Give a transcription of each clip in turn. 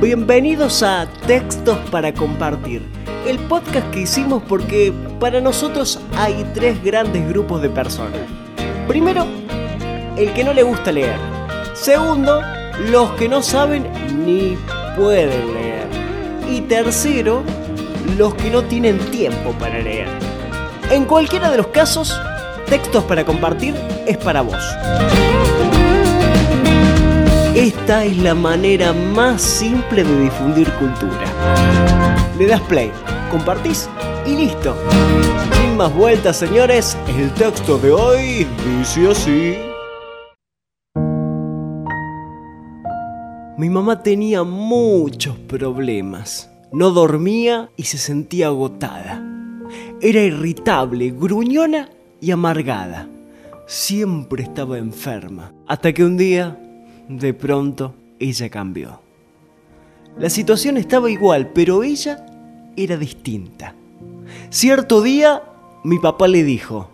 Bienvenidos a Textos para Compartir, el podcast que hicimos porque para nosotros hay tres grandes grupos de personas. Primero, el que no le gusta leer. Segundo, los que no saben ni pueden leer. Y tercero, los que no tienen tiempo para leer. En cualquiera de los casos, Textos para Compartir es para vos. Esta es la manera más simple de difundir cultura. Le das play, compartís y listo. Sin más vueltas, señores, el texto de hoy dice así. Mi mamá tenía muchos problemas. No dormía y se sentía agotada. Era irritable, gruñona y amargada. Siempre estaba enferma. Hasta que un día de pronto, ella cambió. La situación estaba igual, pero ella era distinta. Cierto día, mi papá le dijo,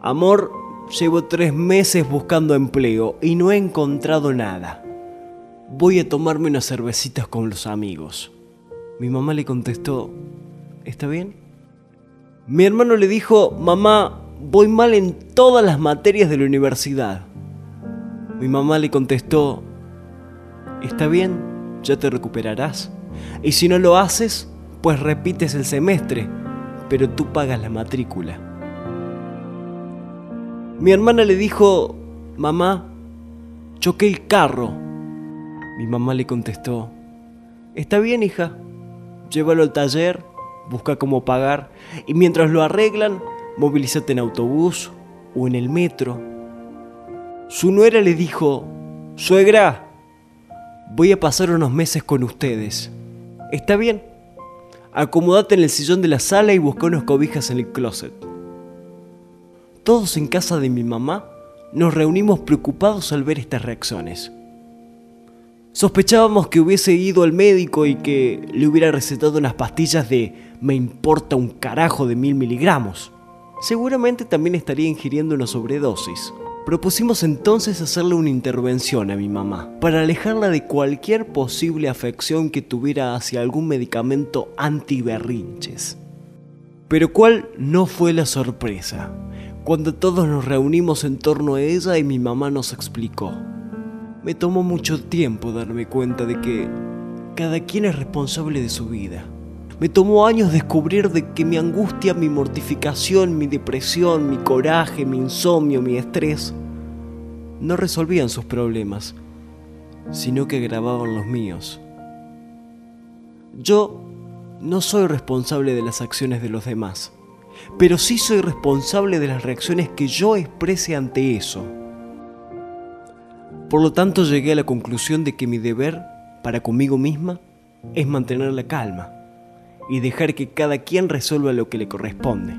Amor, llevo tres meses buscando empleo y no he encontrado nada. Voy a tomarme unas cervecitas con los amigos. Mi mamá le contestó, ¿está bien? Mi hermano le dijo, mamá, voy mal en todas las materias de la universidad. Mi mamá le contestó, está bien, ya te recuperarás. Y si no lo haces, pues repites el semestre, pero tú pagas la matrícula. Mi hermana le dijo, mamá, choqué el carro. Mi mamá le contestó, está bien hija, llévalo al taller, busca cómo pagar y mientras lo arreglan, movilízate en autobús o en el metro su nuera le dijo, Suegra, voy a pasar unos meses con ustedes. Está bien, acomódate en el sillón de la sala y busca unas cobijas en el closet. Todos en casa de mi mamá nos reunimos preocupados al ver estas reacciones. Sospechábamos que hubiese ido al médico y que le hubiera recetado unas pastillas de me importa un carajo de mil miligramos. Seguramente también estaría ingiriendo una sobredosis. Propusimos entonces hacerle una intervención a mi mamá para alejarla de cualquier posible afección que tuviera hacia algún medicamento antiberrinches. Pero cuál no fue la sorpresa cuando todos nos reunimos en torno a ella y mi mamá nos explicó. Me tomó mucho tiempo darme cuenta de que cada quien es responsable de su vida me tomó años descubrir de que mi angustia, mi mortificación, mi depresión, mi coraje, mi insomnio, mi estrés, no resolvían sus problemas, sino que agravaban los míos. Yo no soy responsable de las acciones de los demás, pero sí soy responsable de las reacciones que yo exprese ante eso. Por lo tanto llegué a la conclusión de que mi deber para conmigo misma es mantener la calma y dejar que cada quien resuelva lo que le corresponde.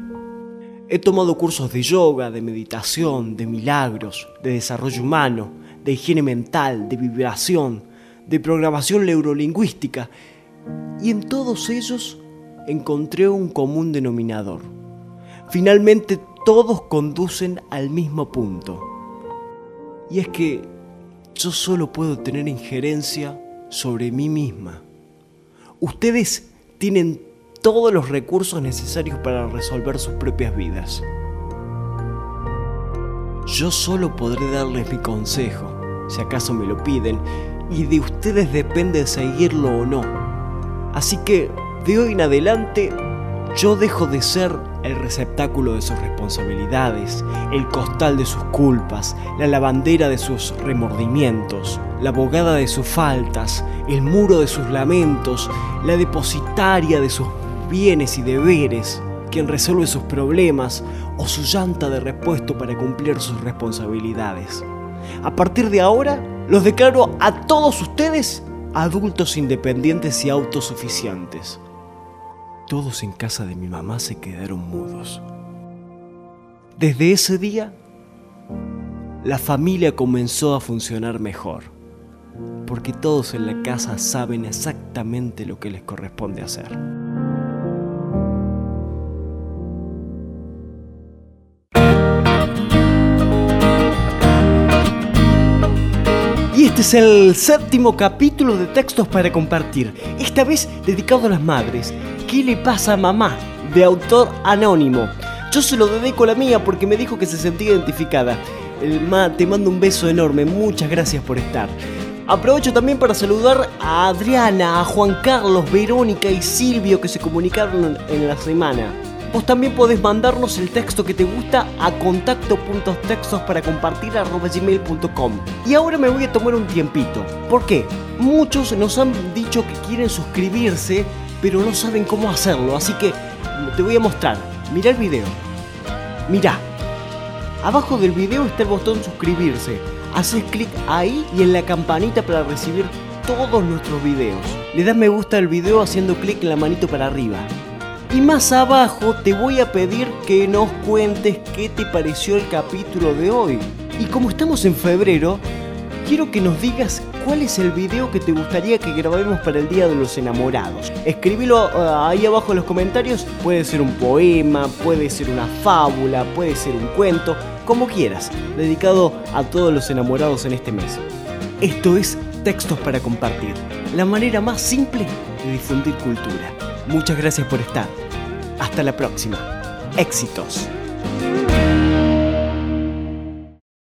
He tomado cursos de yoga, de meditación, de milagros, de desarrollo humano, de higiene mental, de vibración, de programación neurolingüística y en todos ellos encontré un común denominador. Finalmente todos conducen al mismo punto. Y es que yo solo puedo tener injerencia sobre mí misma. Ustedes tienen todos los recursos necesarios para resolver sus propias vidas. Yo solo podré darles mi consejo, si acaso me lo piden, y de ustedes depende seguirlo o no. Así que, de hoy en adelante, yo dejo de ser el receptáculo de sus responsabilidades, el costal de sus culpas, la lavandera de sus remordimientos, la abogada de sus faltas, el muro de sus lamentos, la depositaria de sus bienes y deberes, quien resuelve sus problemas o su llanta de repuesto para cumplir sus responsabilidades. A partir de ahora, los declaro a todos ustedes adultos independientes y autosuficientes. Todos en casa de mi mamá se quedaron mudos. Desde ese día, la familia comenzó a funcionar mejor, porque todos en la casa saben exactamente lo que les corresponde hacer. Este es el séptimo capítulo de textos para compartir, esta vez dedicado a las madres. ¿Qué le pasa a mamá? De autor anónimo. Yo se lo dedico a la mía porque me dijo que se sentía identificada. El ma, te mando un beso enorme, muchas gracias por estar. Aprovecho también para saludar a Adriana, a Juan Carlos, Verónica y Silvio que se comunicaron en la semana. Vos también podés mandarnos el texto que te gusta a contacto.textos para compartir gmail.com. Y ahora me voy a tomar un tiempito. ¿Por qué? Muchos nos han dicho que quieren suscribirse, pero no saben cómo hacerlo, así que te voy a mostrar. Mira el video. Mira. Abajo del video está el botón suscribirse. Haces clic ahí y en la campanita para recibir todos nuestros videos. Le das me gusta al video haciendo clic en la manito para arriba. Y más abajo te voy a pedir que nos cuentes qué te pareció el capítulo de hoy. Y como estamos en febrero, quiero que nos digas cuál es el video que te gustaría que grabemos para el Día de los Enamorados. Escribilo eh, ahí abajo en los comentarios. Puede ser un poema, puede ser una fábula, puede ser un cuento, como quieras, dedicado a todos los enamorados en este mes. Esto es Textos para Compartir, la manera más simple de difundir cultura. Muchas gracias por estar. Hasta la próxima. Éxitos.